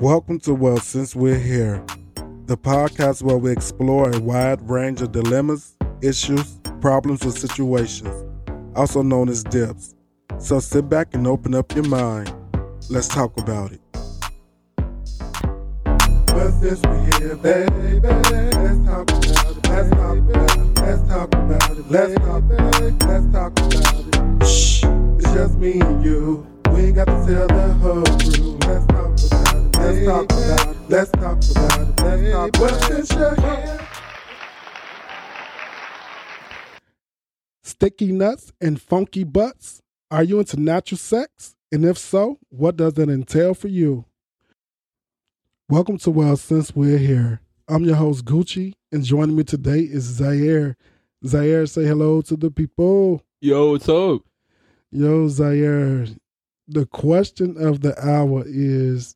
Welcome to Well Since We're Here, the podcast where we explore a wide range of dilemmas, issues, problems, or situations, also known as dips. So sit back and open up your mind. Let's talk about it. Well, since we're here, baby, let's talk about it. Let's talk about it. Let's talk about it. Let's talk about it. Let's talk about it. Shh, it's just me and you. We ain't got to tell the whole crew. Let's talk about it. Let's talk about it. Let's talk about it. Let's talk well, since you're here. Sticky nuts and funky butts. Are you into natural sex? And if so, what does it entail for you? Welcome to Well Since We're Here. I'm your host Gucci, and joining me today is Zaire. Zaire, say hello to the people. Yo, what's up? Yo, Zaire. The question of the hour is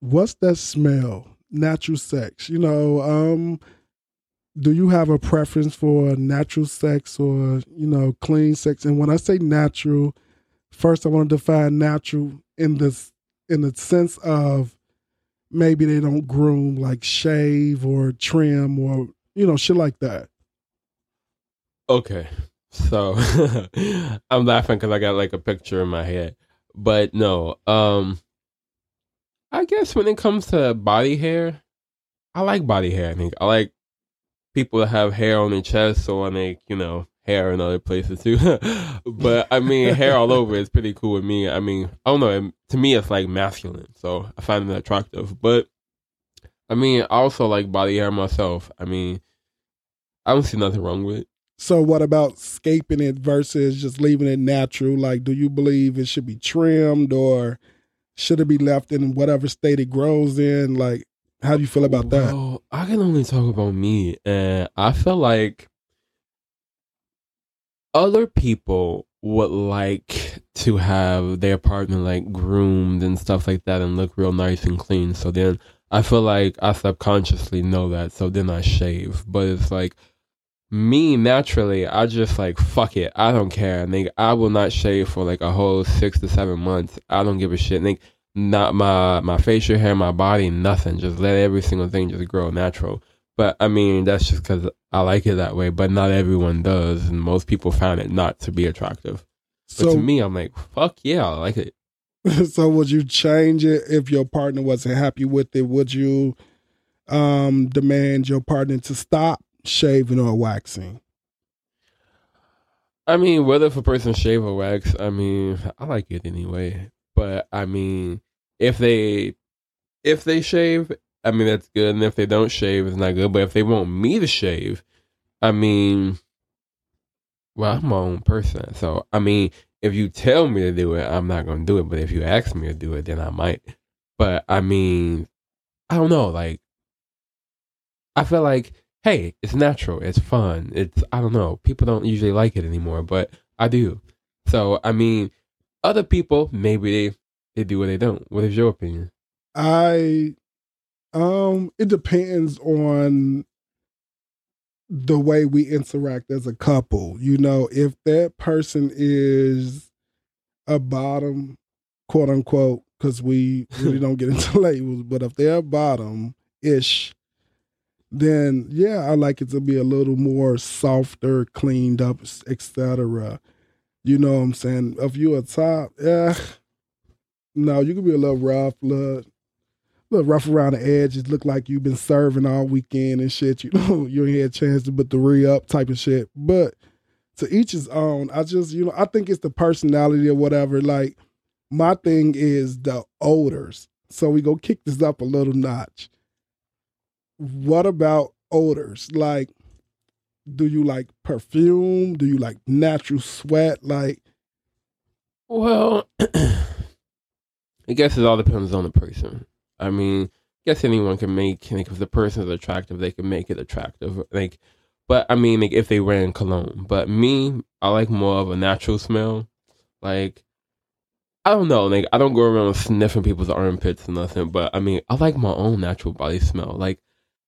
what's that smell? Natural sex. You know, um, do you have a preference for natural sex or, you know, clean sex? And when I say natural, first I want to define natural in this in the sense of maybe they don't groom like shave or trim or you know shit like that Okay. So I'm laughing because I got like a picture in my head. But no, um I guess when it comes to body hair, I like body hair. I think I like people that have hair on their chest or on their, you know, hair in other places too. but I mean, hair all over is pretty cool with me. I mean, I don't know. To me, it's like masculine, so I find it attractive. But I mean, I also like body hair myself. I mean, I don't see nothing wrong with it. so what about scaping it versus just leaving it natural like do you believe it should be trimmed or should it be left in whatever state it grows in like how do you feel about that I can only talk about me, and I feel like other people would like to have their partner like groomed and stuff like that and look real nice and clean. So then I feel like I subconsciously know that. So then I shave, but it's like me naturally. I just like fuck it. I don't care. Nigga, I will not shave for like a whole six to seven months. I don't give a shit. Nigga, not my my facial hair, my body, nothing. Just let every single thing just grow natural. But I mean, that's just because I like it that way. But not everyone does, and most people find it not to be attractive. But so to me, I'm like, fuck yeah, I like it. so would you change it if your partner wasn't happy with it would you um demand your partner to stop shaving or waxing I mean, whether if a person shave or wax, I mean, I like it anyway. But I mean, if they if they shave, I mean that's good, and if they don't shave, it's not good. But if they want me to shave, I mean, well, I'm my own person, so I mean, if you tell me to do it, I'm not gonna do it. But if you ask me to do it, then I might. But I mean, I don't know, like. I feel like hey, it's natural, it's fun, it's I don't know. People don't usually like it anymore, but I do. So I mean, other people maybe they they do or they don't. What is your opinion? I um it depends on the way we interact as a couple. You know, if that person is a bottom, quote unquote, because we really don't get into labels, but if they're bottom ish, then yeah, I like it to be a little more softer, cleaned up, etc. You know what I'm saying? If you a top, yeah. No, you can be a little rough, little little rough around the edges, look like you've been serving all weekend and shit. You know, you ain't had a chance to put the re up type of shit. But to each his own. I just, you know, I think it's the personality or whatever. Like my thing is the odors. So we go kick this up a little notch. What about odors? Like, do you like perfume? Do you like natural sweat? Like, Well, I guess it all depends on the person. I mean, I guess anyone can make like if the person is attractive, they can make it attractive. Like, but I mean, like if they wearing cologne. But me, I like more of a natural smell. Like, I don't know. Like, I don't go around sniffing people's armpits and nothing. But I mean, I like my own natural body smell. Like,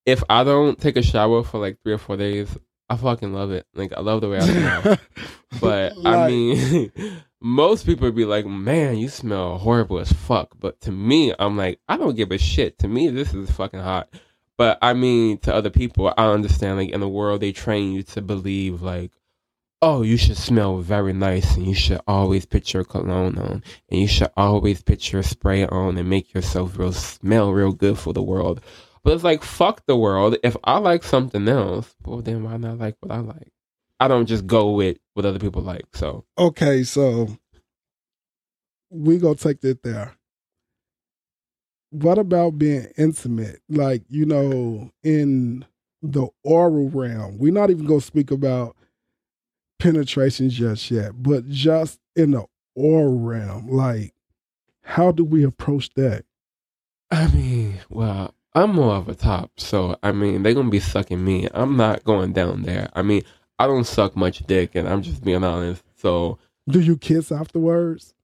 if I don't take a shower for like three or four days, I fucking love it. Like, I love the way I smell. But I mean, most people would be like, "Man, you smell horrible as fuck." But to me, I'm like, I don't give a shit. To me, this is fucking hot. But I mean, to other people, I understand. Like in the world, they train you to believe like, oh, you should smell very nice, and you should always put your cologne on, and you should always put your spray on, and make yourself real smell real good for the world. But it's like fuck the world. If I like something else, well, then why not like what I like? I don't just go with what other people like. So Okay, so we gonna take it there. What about being intimate? Like, you know, in the oral realm. We're not even gonna speak about penetration just yet, but just in the oral realm, like how do we approach that? I mean, well, I'm more of a top, so I mean they're gonna be sucking me. I'm not going down there. I mean, I don't suck much dick, and I'm just being honest. So Do you kiss afterwards?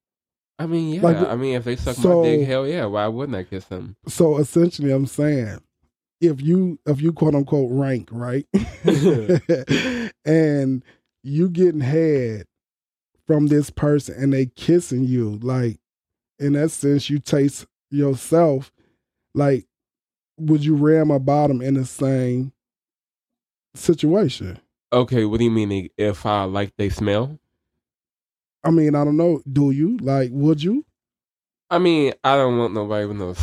I mean, yeah. Like, I mean, if they suck so- my dick, hell yeah. Why wouldn't I kiss them? So essentially I'm saying if you if you quote unquote rank, right? and you getting head from this person and they kissing you, like in that sense you taste yourself, like would you ram a bottom in the same situation? Okay, what do you mean if I like they smell? I mean, I don't know. Do you like? Would you? I mean, I don't want nobody with no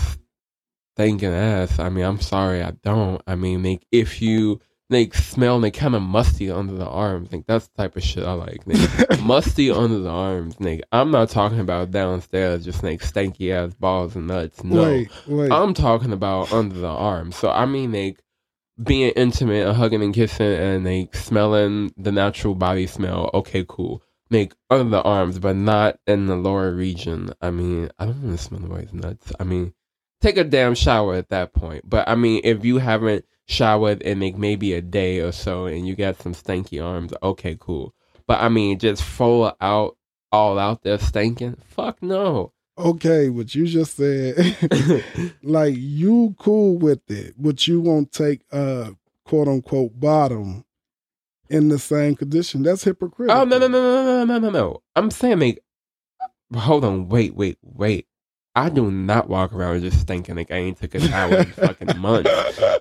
stinking ass. I mean, I'm sorry, I don't. I mean, like if you like smell like kind of musty under the arms, like that's the type of shit I like. Like, musty under the arms, like I'm not talking about downstairs, just like stanky ass balls and nuts. No, Wait, wait. I'm talking about under the arms. So I mean, like being intimate and hugging and kissing and like smelling the natural body smell. Okay, cool. Make under the arms, but not in the lower region. I mean, I don't want to smell nobody's nuts. I mean, take a damn shower at that point. But I mean, if you haven't showered in like maybe a day or so and you got some stanky arms, okay, cool. But I mean, just full out, all out there stinking. Fuck no. Okay, what you just said, like you cool with it, but you won't take a quote unquote bottom in the same condition. That's hypocritical. Oh no no no no no no no no! I'm saying like, hold on, wait wait wait. I do not walk around just thinking like I ain't took a shower in fucking months.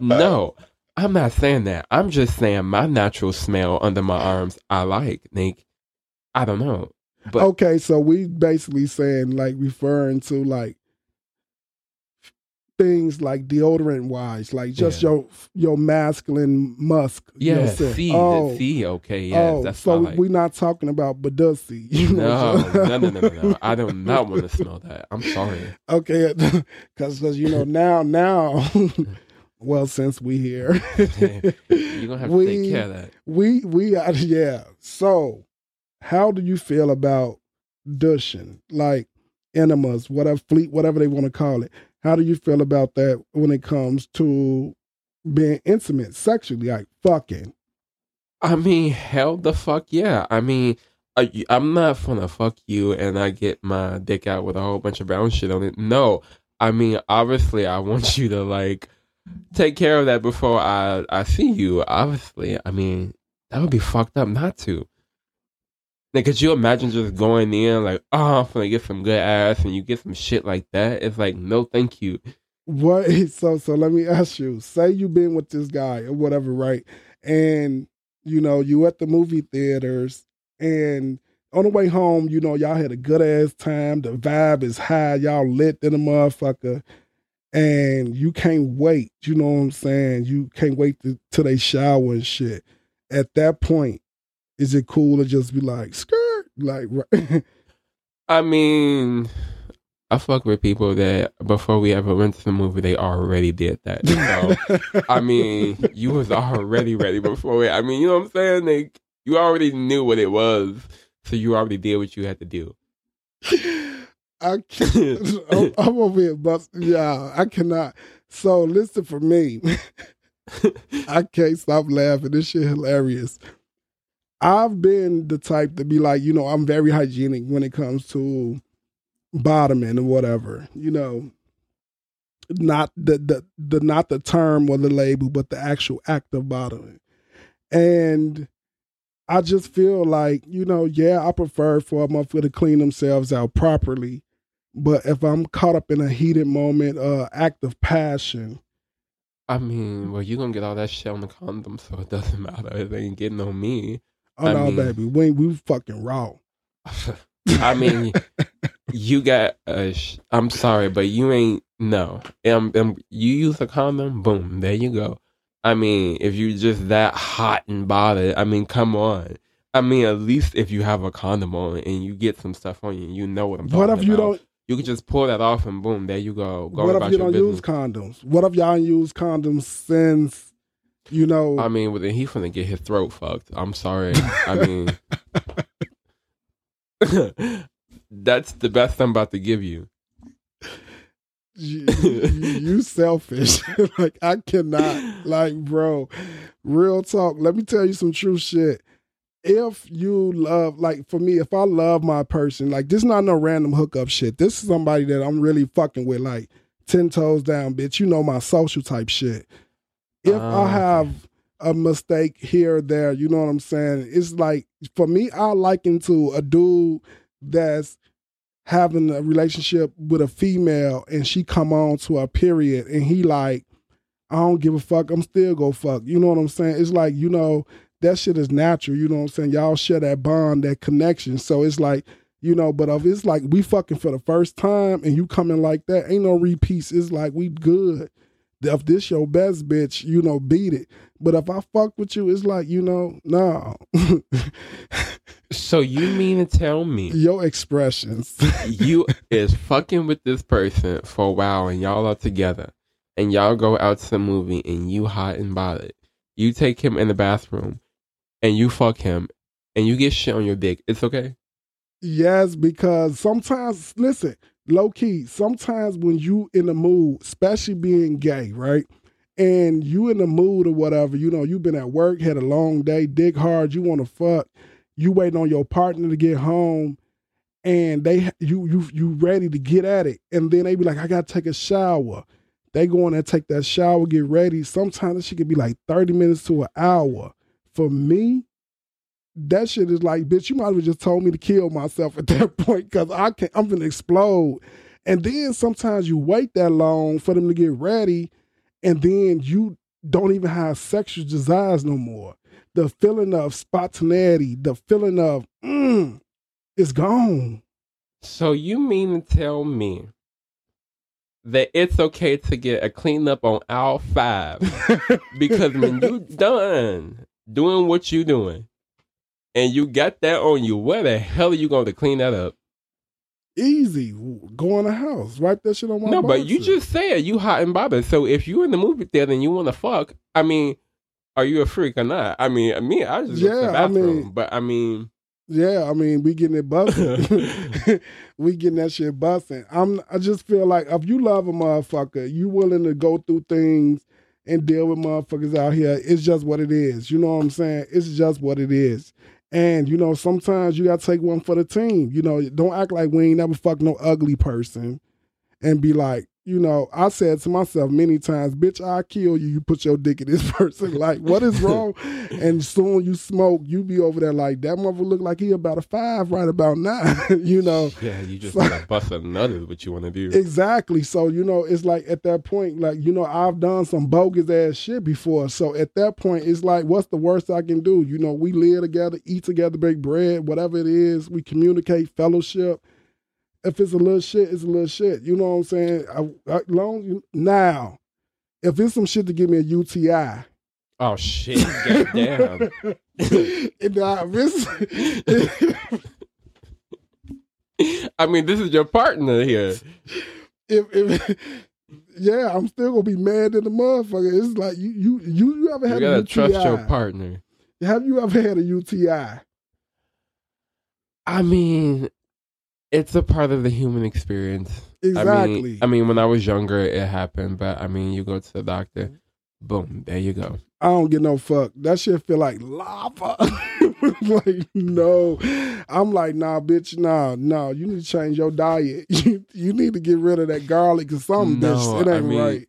No, I'm not saying that. I'm just saying my natural smell under my arms I like. Like, I don't know, but okay, so we basically saying like referring to like things like deodorant wise, like just Yeah. your your masculine musk. yeah, see, oh, see, okay, yes, oh, that's so like. we're not talking about Badussi. You know? no, no, no, no, no, no. I do not want to smell that. I'm sorry. Okay, because you know now now, well since we here, You're gonna have to we, take care of that. We we are yeah. So, how do you feel about douching, like enemas, whatever fleet, whatever they want to call it? How do you feel about that when it comes to being intimate sexually, like fucking? I mean, hell the fuck yeah. I mean, uh, I, I'm not gonna fuck you and I get my dick out with a whole bunch of brown shit on it. No, I mean, obviously, I want you to like take care of that before I I see you. Obviously, I mean, that would be fucked up not to. Like, could you imagine just going in like, oh, I'm gonna get some good ass, and you get some shit like that? It's like, no, thank you. What? So so let me ask you. Say you been with this guy or whatever, right? And you know you at the movie theaters, and on the way home, you know y'all had a good ass time. The vibe is high. Y'all lit in the motherfucker, and you can't wait. You know what I'm saying? You can't wait to, till they shower and shit. At that point, is it cool to just be like skirt, like? right- I mean, I fuck with people that before we ever went to the movie, they already did that. So I mean, you was already ready before it. I mean, you know what I'm saying? Like you already knew what it was, so you already did what you had to do. I can't. I'm, I'm over here, but yeah, I cannot. So listen for me. I can't stop laughing. This shit hilarious. I've been the type to be like, you know, I'm very hygienic when it comes to bottoming and whatever. You know, not the the the not the term or the label, but the actual act of bottoming. And I just feel like, you know, yeah, I prefer for a motherfucker to clean themselves out properly. But if I'm caught up in a heated moment, uh, act of passion, I mean, well, you're gonna get all that shit on the condom, so it doesn't matter. It ain't getting on me. Oh I no, mean- baby, we we fucking raw. I mean, you got a. Sh- I'm sorry, but you ain't. No, um, um, you use a condom. Boom, there you go. I mean, if you're just that hot and bothered, I mean, come on. I mean, at least if you have a condom on and you get some stuff on you, you know what I'm talking about. What if you don't? You can just pull that off and boom, there you go. Go What about if you don't business. use condoms? What if y'all use condoms since, you know? I mean, well, then he finna get his throat fucked. I'm sorry. I mean, that's the best I'm about to give you. you, you, selfish. like I cannot. Like, bro, real talk. Let me tell you some true shit. If you love, like for me, if I love my person, like this is not no random hookup shit. This is somebody that I'm really fucking with, like ten toes down, bitch. You know my social type shit. If Ah, I have a mistake here or there, you know what I'm saying? It's like for me, I liken to a dude that's having a relationship with a female and she come on to a period and he like, I don't give a fuck, I'm still go fuck. You know what I'm saying? It's like, you know, that shit is natural, you know what I'm saying? Y'all share that bond, that connection. So it's like, you know, but if it's like we fucking for the first time and you coming like that, ain't no repeats. It's like we good. If this your best bitch, you know, beat it. But if I fuck with you, it's like, you know, no. So you mean to tell me your expressions. you is fucking with this person for a while and y'all are together and y'all go out to the movie and you hot and bothered. You take him in the bathroom and you fuck him and you get shit on your dick. It's okay. Yes, because sometimes, listen, low key, sometimes when you in the mood, especially being gay, right? And you in the mood or whatever, you know, you've been at work, had a long day, dig hard, you want to fuck, you waiting on your partner to get home, and they you you you ready to get at it, and then they be like, I gotta take a shower. They go in there, take that shower, get ready. Sometimes she could be like 30 minutes to an hour. For me, that shit is like, bitch, you might have just told me to kill myself at that point because I can't. I'm gonna explode. And then sometimes you wait that long for them to get ready, and then you don't even have sexual desires no more. The feeling of spontaneity, the feeling of mm, is gone. So you mean to tell me that it's okay to get a cleanup on aisle five because when you done doing what you doing and you got that on you, where the hell are you going to clean that up? Easy, go in the house, wipe that shit on my. no, but you just said you hot and bothered. So if you're in the movie theater and you want to fuck, I mean, are you a freak or not? I mean, me, I just Yeah, the I mean- but I mean, Yeah, I mean, we getting it busting. we getting that shit busting. I'm. I just feel like if you love a motherfucker, you willing to go through things and deal with motherfuckers out here. It's just what it is. You know what I'm saying? It's just what it is. And you know, sometimes you gotta take one for the team. You know, don't act like we ain't never fucked no ugly person, and be like, you know, I said to myself many times, bitch, I kill you. You put your dick in this person. Like, what is wrong? and soon you smoke, you be over there like that mother look like he about a five right about now. you know, yeah, you just to bust another is what you want to do. exactly. So you know, it's like at that point, like you know, I've done some bogus ass shit before. So at that point, it's like, what's the worst I can do? You know, we live together, eat together, bake bread, whatever it is. We communicate, fellowship. If it's a little shit, it's a little shit. You know what I'm saying? I, I, long now, if it's some shit to give me a UTI, Oh shit! Goddamn. and, if it's- I mean, this is your partner here. if, if yeah, I'm still gonna be mad at the motherfucker. It's like you you you, you ever had a gotta UTI? trust your partner. Have you ever had a UTI? I mean, it's a part of the human experience. I Exactly. mean, I mean, when I was younger, it happened, but I mean, you go to the doctor, boom, there you go. I don't get no fuck. That shit feel like lava. like no, I'm like nah, bitch, nah, nah. You need to change your diet. You, you need to get rid of that garlic or something. No, bitch. It I mean, right.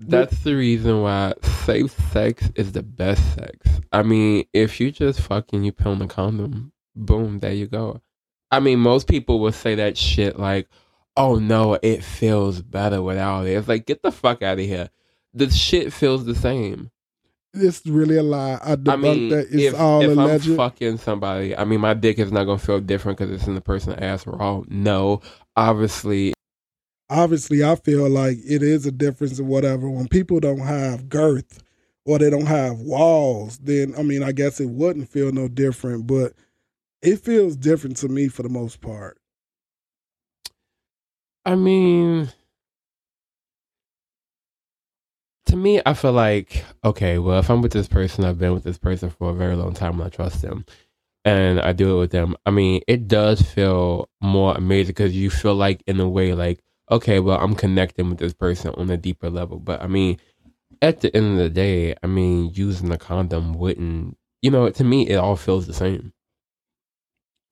That's the reason why safe sex is the best sex. I mean, if you just fucking you on a condom, boom, there you go. I mean, most people will say that shit like, "Oh no, it feels better without it." It's like, get the fuck out of here. The shit feels the same. It's really a lie. I I mean, that it's if, all if alleged. I'm fucking somebody, I mean, my dick is not gonna feel different because it's in the person's ass raw. No, obviously. Obviously, I feel like it is a difference or whatever. When people don't have girth or they don't have walls, then I mean, I guess it wouldn't feel no different. But it feels different to me for the most part. I mean, to me, I feel like, okay, well, if I'm with this person, I've been with this person for a very long time and I trust them and I do it with them. I mean, it does feel more amazing because you feel like, in a way, like, okay, well, I'm connecting with this person on a deeper level. But I mean, at the end of the day, I mean, using a condom wouldn't, you know, to me, it all feels the same.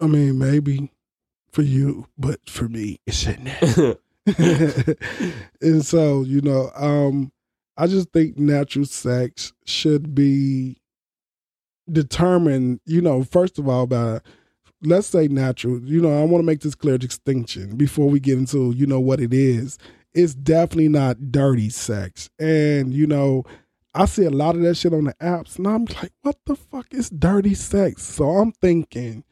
I mean, maybe for you, but for me, it's shouldn't. and so, you know, um, I just think natural sex should be determined, you know, first of all, by let's say natural. You know, I want to make this clear distinction before we get into, you know, what it is. It's definitely not dirty sex. And, you know, I see a lot of that shit on the apps, and I'm like, what the fuck is dirty sex? So I'm thinking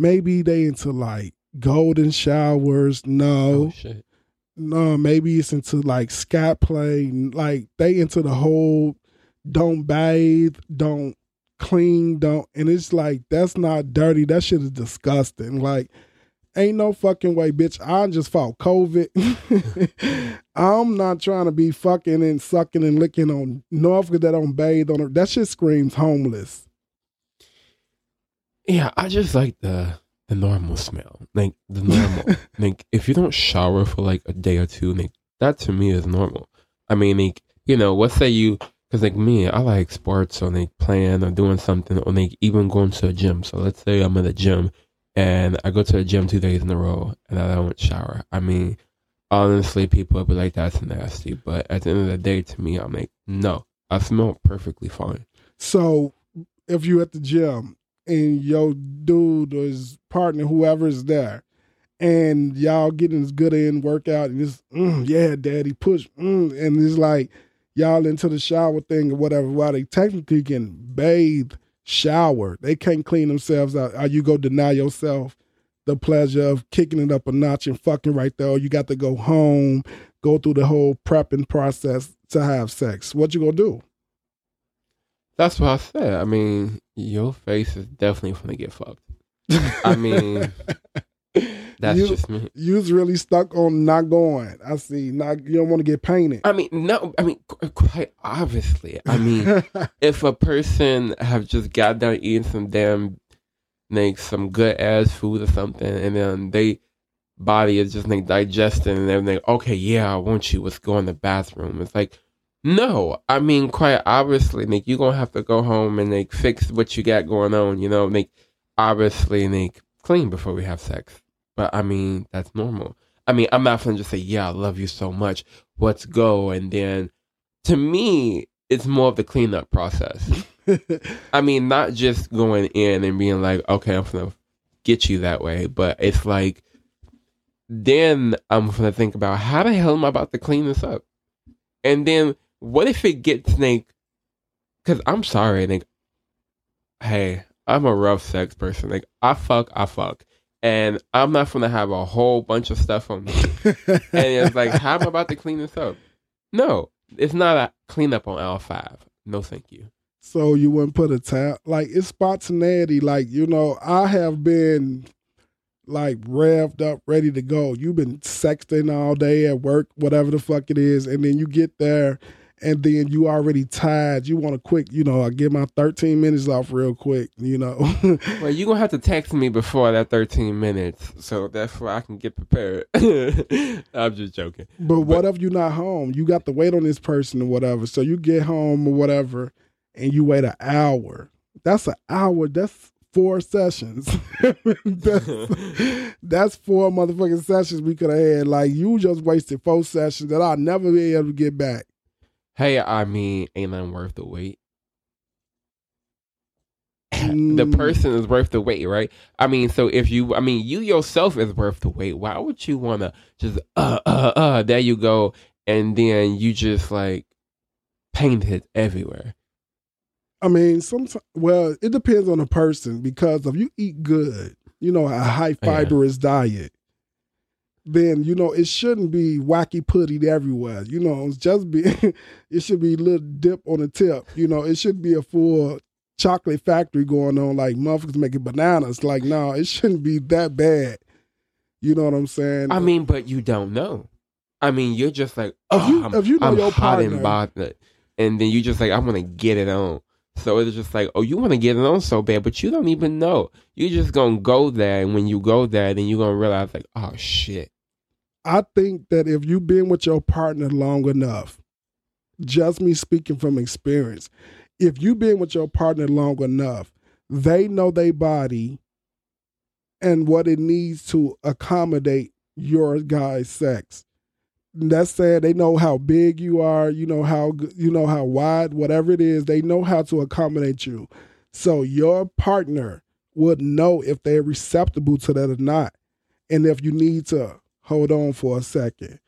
maybe they into like golden showers. No. Oh, no, maybe it's into like scat play. Like they into the whole don't bathe, don't clean, don't and it's like that's not dirty. That shit is disgusting. Like ain't no fucking way, bitch. I just fought COVID. I'm not trying to be fucking and sucking and licking on North that don't bathe on her. That shit screams homeless. Yeah, I just like the the normal smell. Like the normal. like if you don't shower for like a day or two, like that to me is normal. I mean, like you know, let's say you because like me, I like sports or like playing or doing something or like even going to a gym. So let's say I'm in a gym and I go to a gym two days in a row and I don't shower. I mean, honestly, people would be like, "That's nasty," but at the end of the day, to me, I'm like, no, I smell perfectly fine. So if you're at the gym and your dude or his partner, whoever is there, and y'all getting as good in workout and it's mm, yeah, daddy push, mm, and it's like y'all into the shower thing or whatever. While they technically can bathe, shower, they can't clean themselves out. Are you go deny yourself the pleasure of kicking it up a notch and fucking right there? You got to go home, go through the whole prepping process to have sex. What you gonna do? That's what I said. I mean, your face is definitely gonna get fucked. I mean, that's you, just me. You's really stuck on not going. I see. Not you don't want to get painted. I mean, no. I mean, quite obviously. I mean, if a person have just got down eating some damn, like some good ass food or something, and then they body is just like digesting, and they're like, okay, yeah, I want you. Let's go in the bathroom. It's like no, I mean quite obviously, Nick, you're gonna have to go home and like fix what you got going on, you know, Nick obviously Nick clean before we have sex. But I mean, that's normal. I mean, I'm not gonna just say, Yeah, I love you so much, let's go and then to me, it's more of the cleanup process. I mean, not just going in and being like, Okay, I'm gonna get you that way, but it's like then I'm gonna think about how the hell am I about to clean this up? And then what if it gets like? Because I'm sorry, like, hey, I'm a rough sex person. Like, I fuck, I fuck, and I'm not gonna have a whole bunch of stuff on me. and it's like, how am I about to clean this up? No, it's not a cleanup on L five. No, thank you. So you wouldn't put a tap like it's spontaneity. Like you know, I have been like revved up, ready to go. You've been sexting all day at work, whatever the fuck it is, and then you get there and then you already tired. You want to quick, you know, I get my 13 minutes off real quick, you know. well, you're going to have to text me before that 13 minutes so that's why I can get prepared. I'm just joking. But, but what if you're not home? You got to wait on this person or whatever. So you get home or whatever and you wait an hour. That's an hour. That's four sessions. that's, that's, four motherfucking sessions we could have had. Like you just wasted four sessions that I'll never be able to get back. Hey, I mean, ain't nothing worth the wait. the Mm, person is worth the wait, right? I mean, so if you, I mean, you yourself is worth the wait. Why would you want to just, uh, uh, uh, there you go, and then you just like paint it everywhere? I mean, sometimes. Well, it depends on the person because if you eat good, you know, a high Oh, Yeah. fibrous diet, then you know it shouldn't be wacky putty everywhere. You know, it's just be. it should be a little dip on the tip. You know, it should be a full chocolate factory going on, like motherfuckers making bananas. Like, no, it shouldn't be that bad. You know what I'm saying? I mean, but you don't know. I mean, you're just like, If oh, you- I'm, if you know I'm your hot and partner- bothered, and then you just like, I want to get it on. So it's just like, oh, you want to get it on so bad, but you don't even know. You're just gonna go there, and when you go there, then you're gonna realize like, oh shit. I think that if you've been with your partner long enough, just me speaking from experience, if you've been with your partner long enough, they know their body and what it needs to accommodate your guy's sex. That's saying they know how big you are, you know how you know how wide, whatever it is, they know how to accommodate you. So your partner would know if they're receptible to that or not, and if you need to hold on for a second.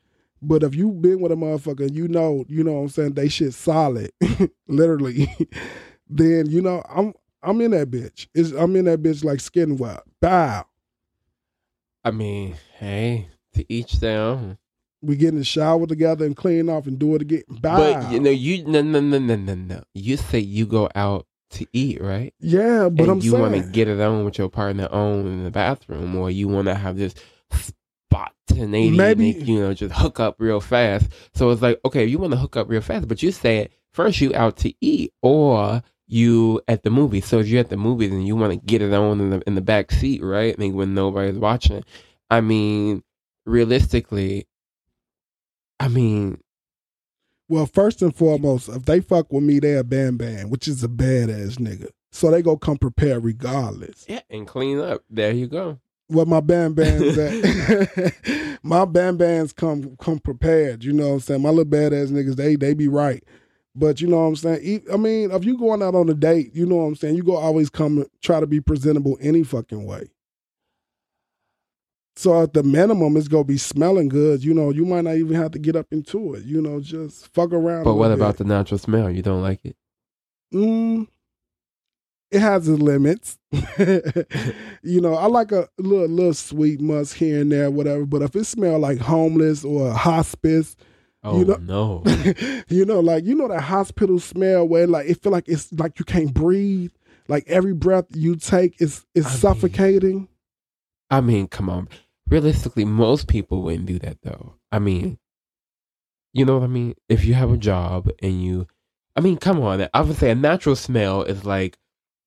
But if you've been with a motherfucker, you know, you know what I'm saying, they shit solid, literally, then you know, I'm I'm in that bitch. It's, I'm in that bitch like skin web. Bow. I mean, hey, to each their own. We get in the shower together and clean off and do it again. Bow. But you know, you no no no no no no. You say you go out to eat, right? yeah, but and I'm you want to get it on with your partner on in the bathroom, or you want to have this spontaneity, Maybe- and, you know, just hook up real fast. So it's like, okay, you want to hook up real fast, but you said first you out to eat, or you at the movie. So if you're at the movies and you want to get it on in the in the back seat, right? I mean, when nobody's watching. I mean, realistically, I mean, well, first and foremost, if they fuck with me, they a bam bam, which is a badass nigga. So they go come prepared regardless. yeah, and clean up. There you go. Well, my bam bands at my bam bands come come prepared. You know what I'm saying? My little badass niggas, they they be right. But you know what I'm saying? I mean, if you going out on a date, you know what I'm saying? You go always come try to be presentable any fucking way. So at the minimum, it's gonna be smelling good. You know, you might not even have to get up into it. You know, just fuck around. But what about the natural smell? You don't like it? Mm, it has its limits. you know, I like a little little sweet musk here and there, whatever. But if it smell like homeless or hospice, Oh You know- no. you know, like you know that hospital smell where like it feel like it's like you can't breathe. Like every breath you take is is I mean- suffocating. I mean, come on. Realistically, most people wouldn't do that though. I mean, you know what I mean? If you have a job and you, I mean, come on. I would say a natural smell is like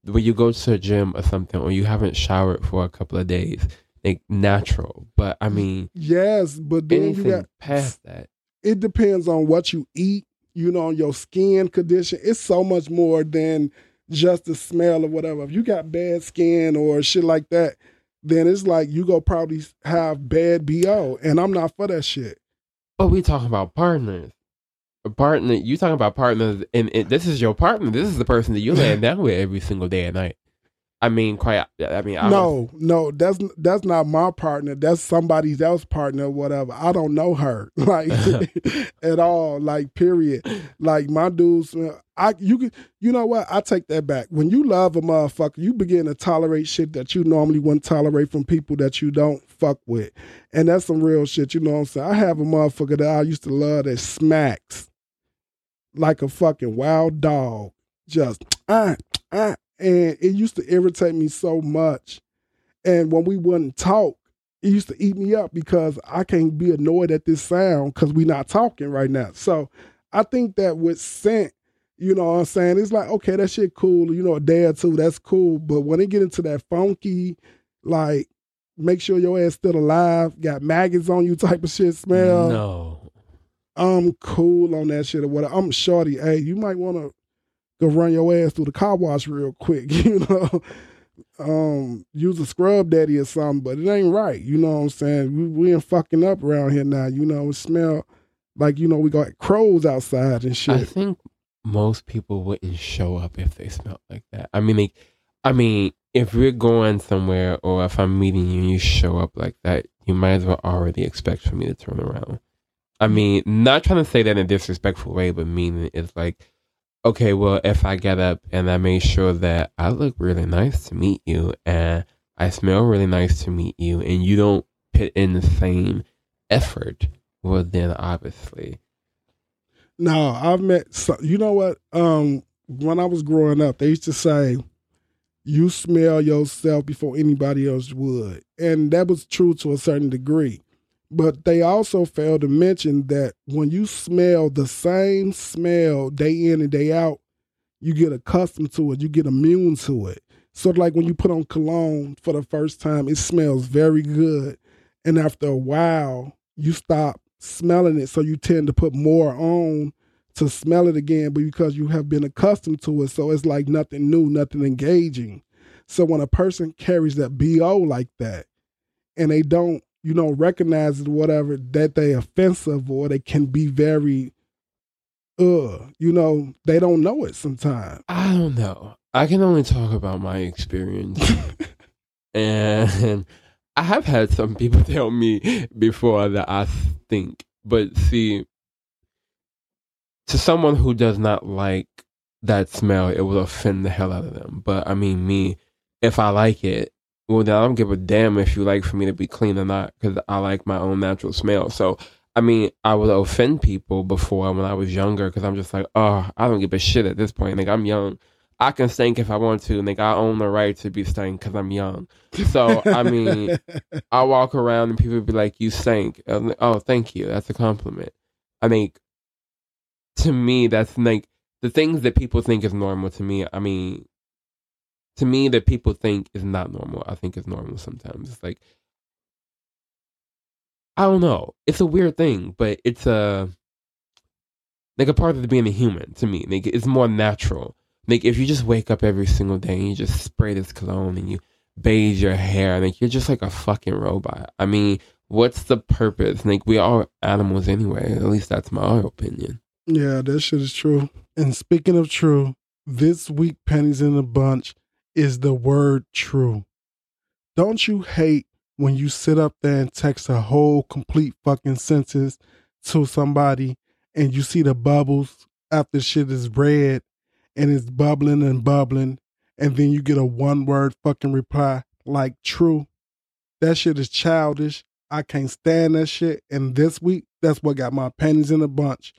when you go to a gym or something, or you haven't showered for a couple of days. Like natural, but I mean, yes, but then you got past that. it depends on what you eat, you know, your skin condition. It's so much more than just the smell or whatever. If you got bad skin or shit like that, then it's like you go probably have bad BO. And I'm not for that shit. But we talking about partners. A partner, you talking about partners, and, and this is your partner. This is the person that you lay down with every single day and night. I mean, quite. I mean, I no, no, that's that's not my partner. That's somebody else's partner whatever. I don't know her like at all. Like period. Like my dudes, I you could you know what? I take that back. When you love a motherfucker, you begin to tolerate shit that you normally wouldn't tolerate from people that you don't fuck with, and that's some real shit. You know what I'm saying? I have a motherfucker that I used to love that smacks like a fucking wild dog, just ah ah and it used to irritate me so much. And when we wouldn't talk, it used to eat me up because I can't be annoyed at this sound because we're not talking right now. So I think that with scent, you know what I'm saying? It's like, okay, that shit cool, you know, a day or two, that's cool. But when it get into that funky, like, make sure your ass still alive, got maggots on you type of shit smell. no. I'm cool on that shit or whatever. I'm shorty. Hey, you might want to go run your ass through the car wash real quick, you know. Um, use a scrub daddy or something, but it ain't right. You know what I'm saying? We we ain't fucking up around here now. You know, it smell Like, you know, we got crows outside and shit. I think most people wouldn't show up if they smelled like that. I mean, like, I mean, if we're going somewhere or if I'm meeting you and you show up like that, you might as well already expect for me to turn around. I mean, not trying to say that in a disrespectful way, but meaning it's like, okay, well, if I get up and I make sure that I look really nice to meet you and I smell really nice to meet you and you don't put in the same effort, well, then obviously. No, I've met, you know what? Um, when I was growing up, they used to say, you smell yourself before anybody else would. And that was true to a certain degree. But they also failed to mention that when you smell the same smell day in and day out, you get accustomed to it, you get immune to it. So, like when you put on cologne for the first time, it smells very good. And after a while, you stop smelling it. So, you tend to put more on to smell it again, but because you have been accustomed to it. So, it's like nothing new, nothing engaging. So, when a person carries that BO like that and they don't you know, recognize whatever that they offensive or they can be very uh, you know, they don't know it sometimes. I don't know. I can only talk about my experience. and I have had some people tell me before that I think, But see, to someone who does not like that smell, it will offend the hell out of them. But I mean, me, if I like it, well, then I don't give a damn if you like for me to be clean or not because I like my own natural smell. So, I mean, I would offend people before when I was younger because I'm just like, oh, I don't give a shit at this point. Like, I'm young. I can stink if I want to. Like, I own the right to be stank because I'm young. So, I mean, I walk around and people be like, you stink. Like, oh, thank you. That's a compliment. I mean, to me, that's like the things that people think is normal to me. I mean, to me that people think is not normal. I think is normal sometimes. It's like I don't know. It's a weird thing, but it's a like a part of being a human to me. Like it's more natural. Like if you just wake up every single day and you just spray this cologne and you bathe your hair, like you're just like a fucking robot. I mean, what's the purpose? Like we are animals anyway. At least that's my opinion. Yeah, that shit is true. And speaking of true, this week pennies in a bunch is the word true. Don't you hate when you sit up there and text a whole complete fucking sentence to somebody and you see the bubbles after shit is read and it's bubbling and bubbling and then you get a one word fucking reply like true? That shit is childish. I can't stand that shit. And this week, that's what got my panties in a bunch.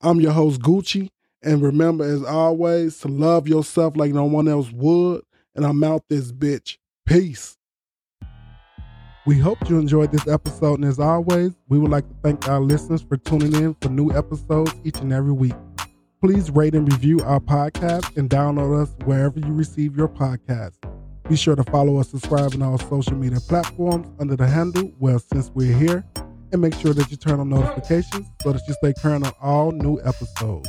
I'm your host, Gucci. And remember, as always, to love yourself like no one else would and I'm out this bitch. Peace. We hope you enjoyed this episode, and as always, we would like to thank our listeners for tuning in for new episodes each and every week. Please rate and review our podcast and download us wherever you receive your podcast. Be sure to follow us, subscribe on all social media platforms under the handle Well Since We're Here, and make sure that you turn on notifications so that you stay current on all new episodes.